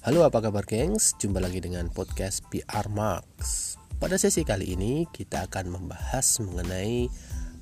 Halo apa kabar gengs, jumpa lagi dengan podcast PR Max. Pada sesi kali ini kita akan membahas mengenai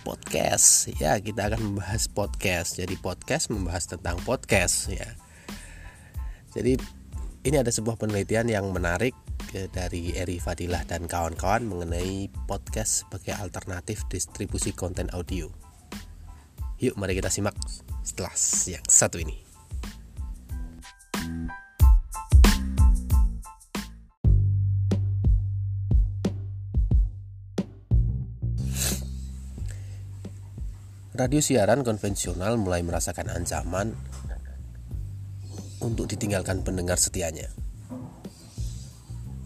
podcast. Ya kita akan membahas podcast. Jadi podcast membahas tentang podcast ya. Jadi ini ada sebuah penelitian yang menarik eh, dari Eri Fadilah dan kawan-kawan mengenai podcast sebagai alternatif distribusi konten audio. Yuk mari kita simak setelah yang satu ini Radio siaran konvensional mulai merasakan ancaman untuk ditinggalkan pendengar setianya.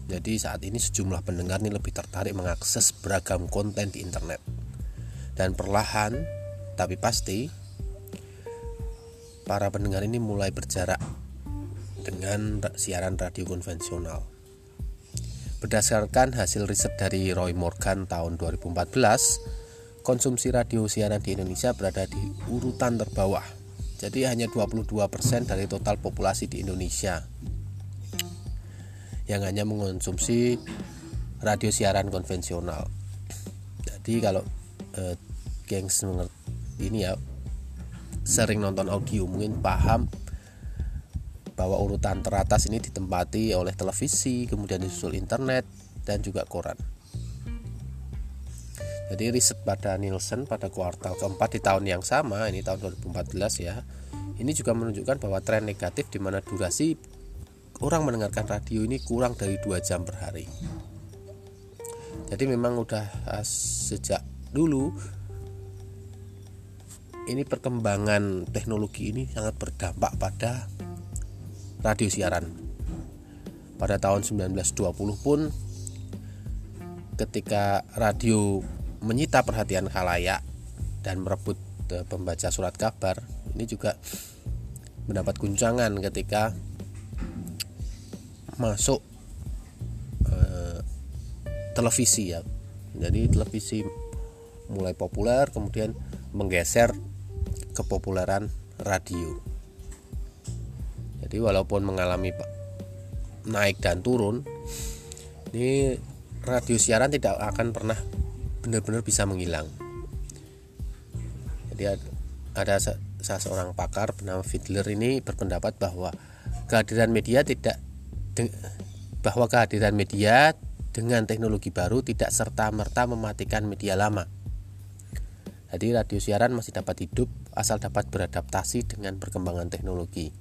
Jadi saat ini sejumlah pendengar ini lebih tertarik mengakses beragam konten di internet. Dan perlahan tapi pasti para pendengar ini mulai berjarak dengan siaran radio konvensional. Berdasarkan hasil riset dari Roy Morgan tahun 2014, konsumsi radio siaran di Indonesia berada di urutan terbawah. Jadi hanya 22% dari total populasi di Indonesia yang hanya mengonsumsi radio siaran konvensional. Jadi kalau eh, gengs ini ya sering nonton audio mungkin paham bahwa urutan teratas ini ditempati oleh televisi, kemudian disusul internet dan juga koran. Jadi riset pada Nielsen pada kuartal keempat di tahun yang sama, ini tahun 2014 ya. Ini juga menunjukkan bahwa tren negatif di mana durasi orang mendengarkan radio ini kurang dari dua jam per hari. Jadi memang udah uh, sejak dulu ini perkembangan teknologi ini sangat berdampak pada radio siaran. Pada tahun 1920 pun ketika radio menyita perhatian khalayak dan merebut uh, pembaca surat kabar ini juga mendapat guncangan ketika masuk uh, televisi ya. Jadi televisi mulai populer kemudian menggeser kepopuleran radio. Jadi walaupun mengalami naik dan turun ini radio siaran tidak akan pernah benar-benar bisa menghilang. Jadi ada salah seorang pakar bernama Fiedler ini berpendapat bahwa kehadiran media tidak bahwa kehadiran media dengan teknologi baru tidak serta-merta mematikan media lama. Jadi radio siaran masih dapat hidup asal dapat beradaptasi dengan perkembangan teknologi.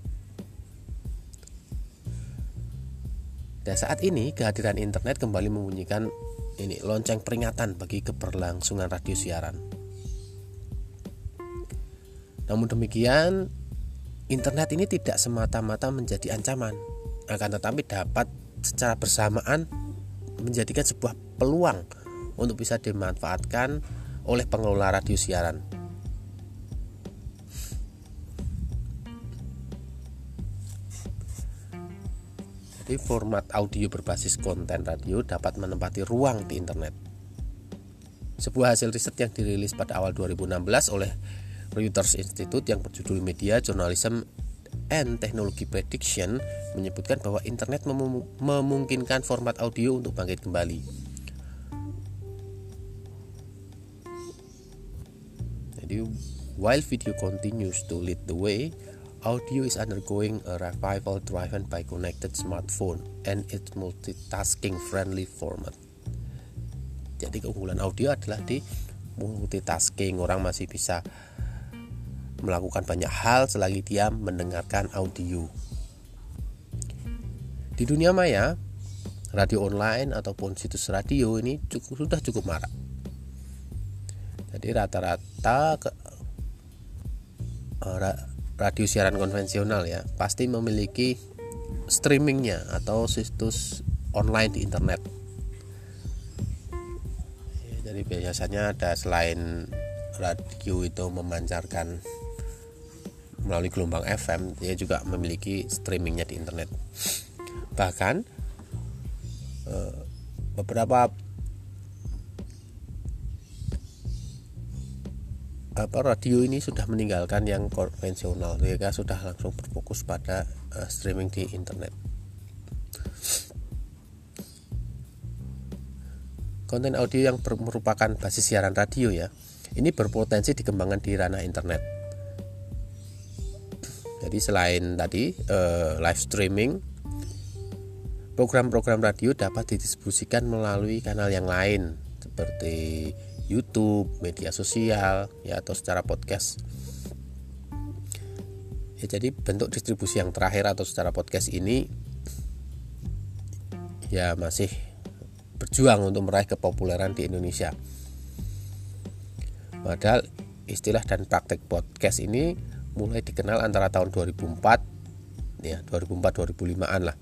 Dan saat ini kehadiran internet kembali membunyikan ini lonceng peringatan bagi keberlangsungan radio siaran. Namun demikian, internet ini tidak semata-mata menjadi ancaman, akan tetapi dapat secara bersamaan menjadikan sebuah peluang untuk bisa dimanfaatkan oleh pengelola radio siaran. Jadi format audio berbasis konten radio dapat menempati ruang di internet. Sebuah hasil riset yang dirilis pada awal 2016 oleh Reuters Institute yang berjudul Media Journalism and Technology Prediction menyebutkan bahwa internet mem memungkinkan format audio untuk bangkit kembali. Jadi while video continues to lead the way, Audio is undergoing a revival driven by connected smartphone and its multitasking friendly format. Jadi keunggulan audio adalah di multitasking. Orang masih bisa melakukan banyak hal selagi dia mendengarkan audio. Di dunia maya, radio online ataupun situs radio ini cukup, sudah cukup marak. Jadi rata-rata radio siaran konvensional ya pasti memiliki streamingnya atau situs online di internet. Jadi biasanya ada selain radio itu memancarkan melalui gelombang FM dia juga memiliki streamingnya di internet. Bahkan eh, beberapa apa radio ini sudah meninggalkan yang konvensional mereka sudah langsung berfokus pada uh, streaming di internet. Konten audio yang merupakan basis siaran radio ya ini berpotensi dikembangkan di ranah internet. Jadi selain tadi uh, live streaming program-program radio dapat didistribusikan melalui kanal yang lain seperti YouTube, media sosial, ya atau secara podcast. Ya, jadi bentuk distribusi yang terakhir atau secara podcast ini ya masih berjuang untuk meraih kepopuleran di Indonesia. Padahal istilah dan praktek podcast ini mulai dikenal antara tahun 2004 ya 2004 2005-an lah.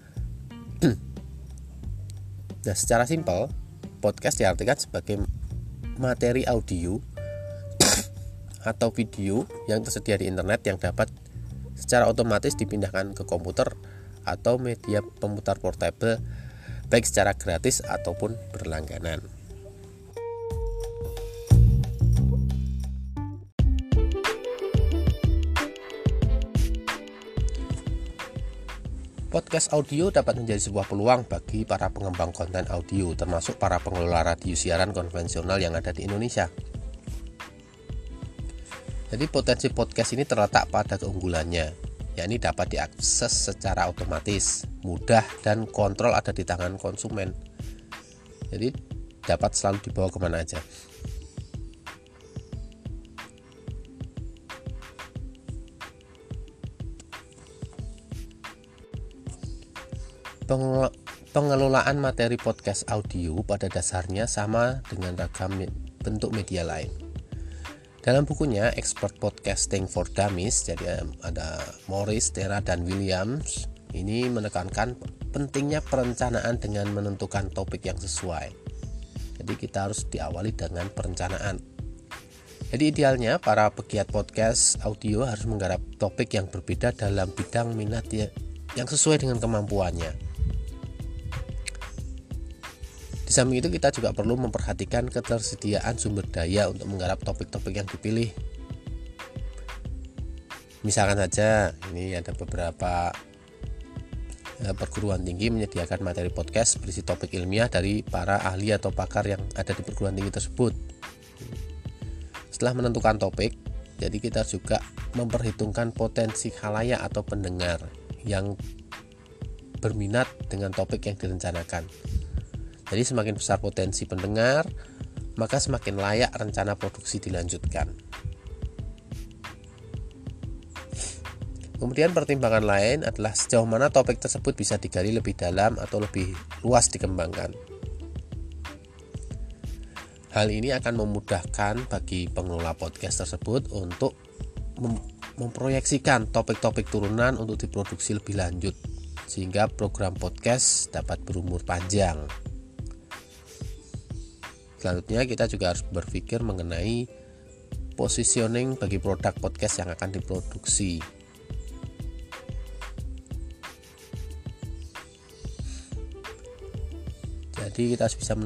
nah, secara simpel podcast diartikan sebagai materi audio atau video yang tersedia di internet yang dapat secara otomatis dipindahkan ke komputer atau media pemutar portable baik secara gratis ataupun berlangganan. Podcast audio dapat menjadi sebuah peluang bagi para pengembang konten audio, termasuk para pengelola radio siaran konvensional yang ada di Indonesia. Jadi potensi podcast ini terletak pada keunggulannya, yakni dapat diakses secara otomatis, mudah dan kontrol ada di tangan konsumen. Jadi dapat selalu dibawa ke mana aja. Pengelolaan materi podcast audio pada dasarnya sama dengan ragam bentuk media lain. Dalam bukunya Expert Podcasting for Dummies, jadi ada Morris, Tera, dan Williams, ini menekankan pentingnya perencanaan dengan menentukan topik yang sesuai. Jadi kita harus diawali dengan perencanaan. Jadi idealnya para pegiat podcast audio harus menggarap topik yang berbeda dalam bidang minat yang sesuai dengan kemampuannya. Di samping itu kita juga perlu memperhatikan ketersediaan sumber daya untuk menggarap topik-topik yang dipilih. Misalkan saja ini ada beberapa eh, perguruan tinggi menyediakan materi podcast berisi topik ilmiah dari para ahli atau pakar yang ada di perguruan tinggi tersebut. Setelah menentukan topik, jadi kita juga memperhitungkan potensi khalayak atau pendengar yang berminat dengan topik yang direncanakan. Jadi semakin besar potensi pendengar, maka semakin layak rencana produksi dilanjutkan. Kemudian pertimbangan lain adalah sejauh mana topik tersebut bisa digali lebih dalam atau lebih luas dikembangkan. Hal ini akan memudahkan bagi pengelola podcast tersebut untuk mem memproyeksikan topik-topik turunan untuk diproduksi lebih lanjut sehingga program podcast dapat berumur panjang. Selanjutnya kita juga harus berpikir mengenai positioning bagi produk podcast yang akan diproduksi. Jadi kita harus bisa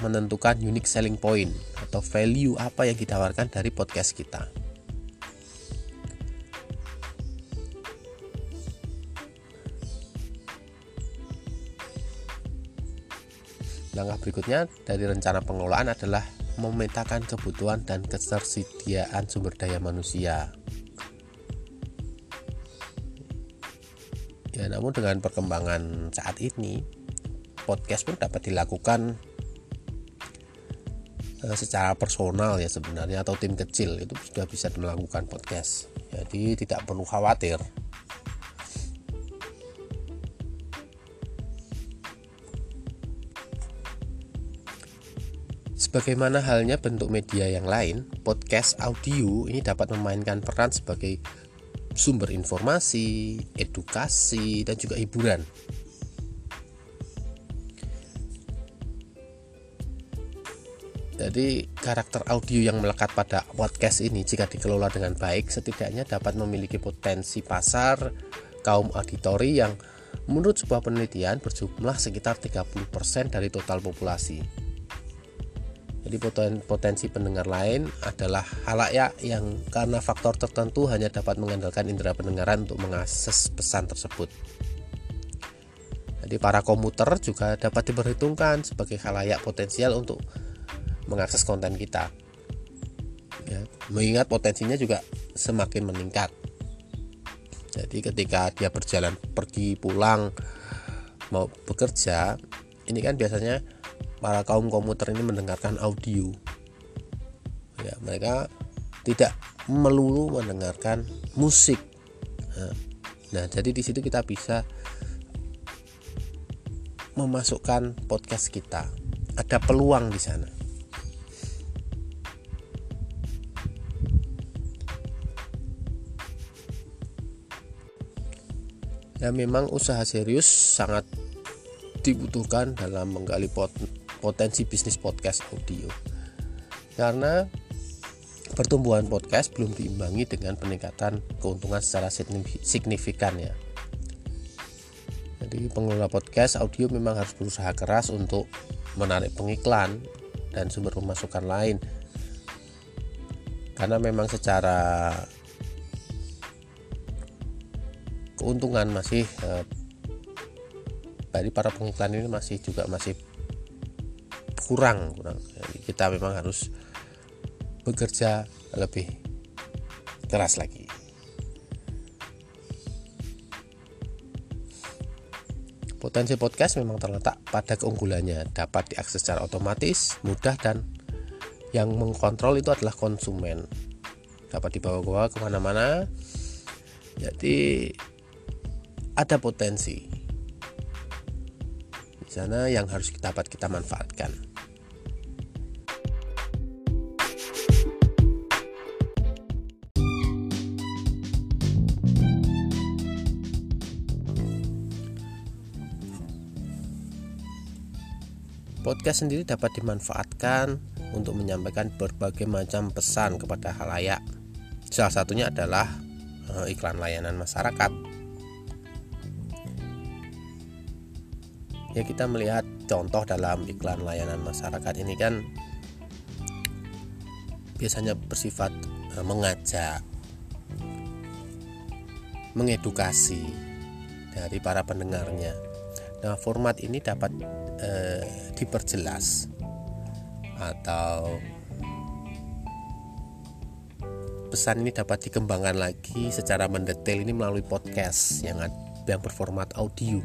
menentukan unique selling point atau value apa yang ditawarkan dari podcast kita. Langkah berikutnya dari rencana pengelolaan adalah memetakan kebutuhan dan ketersediaan sumber daya manusia. Ya, namun dengan perkembangan saat ini, podcast pun dapat dilakukan eh, secara personal ya sebenarnya atau tim kecil itu sudah bisa melakukan podcast. Jadi tidak perlu khawatir Sebagaimana halnya bentuk media yang lain, podcast audio ini dapat memainkan peran sebagai sumber informasi, edukasi, dan juga hiburan. Jadi karakter audio yang melekat pada podcast ini jika dikelola dengan baik setidaknya dapat memiliki potensi pasar kaum auditori yang menurut sebuah penelitian berjumlah sekitar 30% dari total populasi. Jadi potensi pendengar lain adalah halayak yang karena faktor tertentu hanya dapat mengandalkan indera pendengaran untuk mengakses pesan tersebut. Jadi para komuter juga dapat diperhitungkan sebagai halayak potensial untuk mengakses konten kita ya, mengingat potensinya juga semakin meningkat jadi ketika dia berjalan pergi pulang mau bekerja ini kan biasanya para kaum komuter ini mendengarkan audio. Ya mereka tidak melulu mendengarkan musik. Nah jadi di situ kita bisa memasukkan podcast kita. Ada peluang di sana. Ya memang usaha serius sangat dibutuhkan dalam menggali pot potensi bisnis podcast audio. Karena pertumbuhan podcast belum diimbangi dengan peningkatan keuntungan secara signifikan ya. Jadi pengelola podcast audio memang harus berusaha keras untuk menarik pengiklan dan sumber pemasukan lain. Karena memang secara keuntungan masih eh, dari para pengiklan ini masih juga masih kurang kurang Jadi kita memang harus bekerja lebih keras lagi Potensi podcast memang terletak pada keunggulannya, dapat diakses secara otomatis, mudah dan yang mengkontrol itu adalah konsumen. Dapat dibawa-bawa ke mana-mana. Jadi ada potensi di sana yang harus kita dapat kita manfaatkan. Podcast sendiri dapat dimanfaatkan untuk menyampaikan berbagai macam pesan kepada halayak. Salah satunya adalah eh, iklan layanan masyarakat ya kita melihat contoh dalam iklan layanan masyarakat ini kan biasanya bersifat e, mengajak mengedukasi dari para pendengarnya nah format ini dapat eh, diperjelas atau pesan ini dapat dikembangkan lagi secara mendetail ini melalui podcast yang yang berformat audio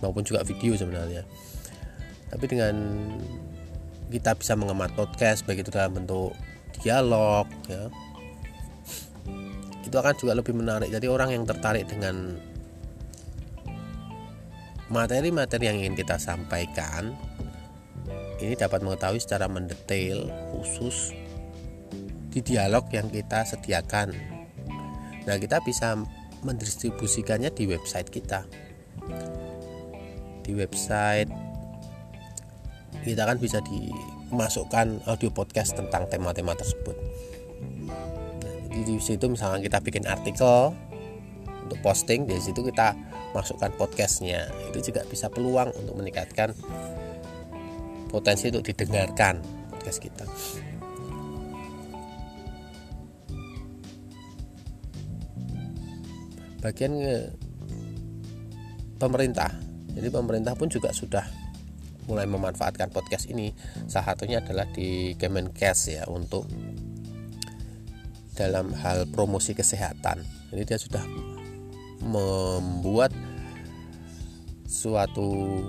maupun juga video sebenarnya. Tapi dengan kita bisa mengemat podcast baik itu dalam bentuk dialog ya itu akan juga lebih menarik. Jadi orang yang tertarik dengan materi-materi yang ingin kita sampaikan ini dapat mengetahui secara mendetail khusus di dialog yang kita sediakan. Nah kita bisa mendistribusikannya di website kita. Di website kita kan bisa dimasukkan audio podcast tentang tema-tema tersebut. Nah, jadi di situ misalnya kita bikin artikel untuk posting di situ kita masukkan podcastnya. Itu juga bisa peluang untuk meningkatkan potensi untuk didengarkan podcast kita. Bagian pemerintah. Jadi pemerintah pun juga sudah mulai memanfaatkan podcast ini. Salah satunya adalah di Kemenkes ya untuk dalam hal promosi kesehatan. Jadi dia sudah membuat suatu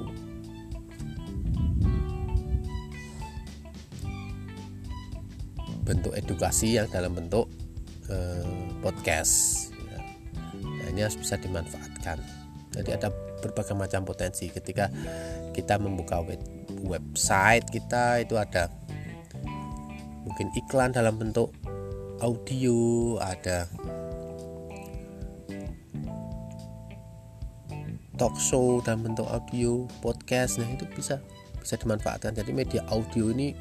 bentuk edukasi yang dalam bentuk eh, podcast. Nah, ini harus bisa dimanfaatkan. Jadi ada berbagai macam potensi. Ketika kita membuka web, website kita itu ada mungkin iklan dalam bentuk audio ada talk show dalam bentuk audio podcast nah itu bisa bisa dimanfaatkan. Jadi media audio ini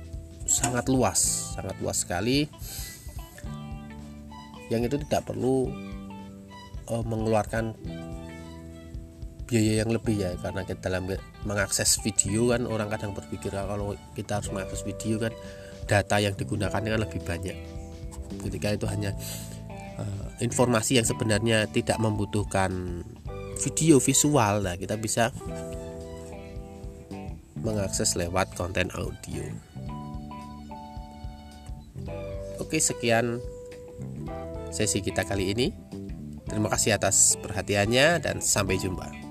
sangat luas sangat luas sekali. Yang itu tidak perlu uh, mengeluarkan biaya yang lebih ya karena kita dalam mengakses video kan orang kadang berpikir ah, kalau kita harus mengakses video kan data yang digunakan kan lebih banyak. Ketika itu hanya uh, informasi yang sebenarnya tidak membutuhkan video visual nah kita bisa mengakses lewat konten audio. Oke, sekian sesi kita kali ini. Terima kasih atas perhatiannya dan sampai jumpa.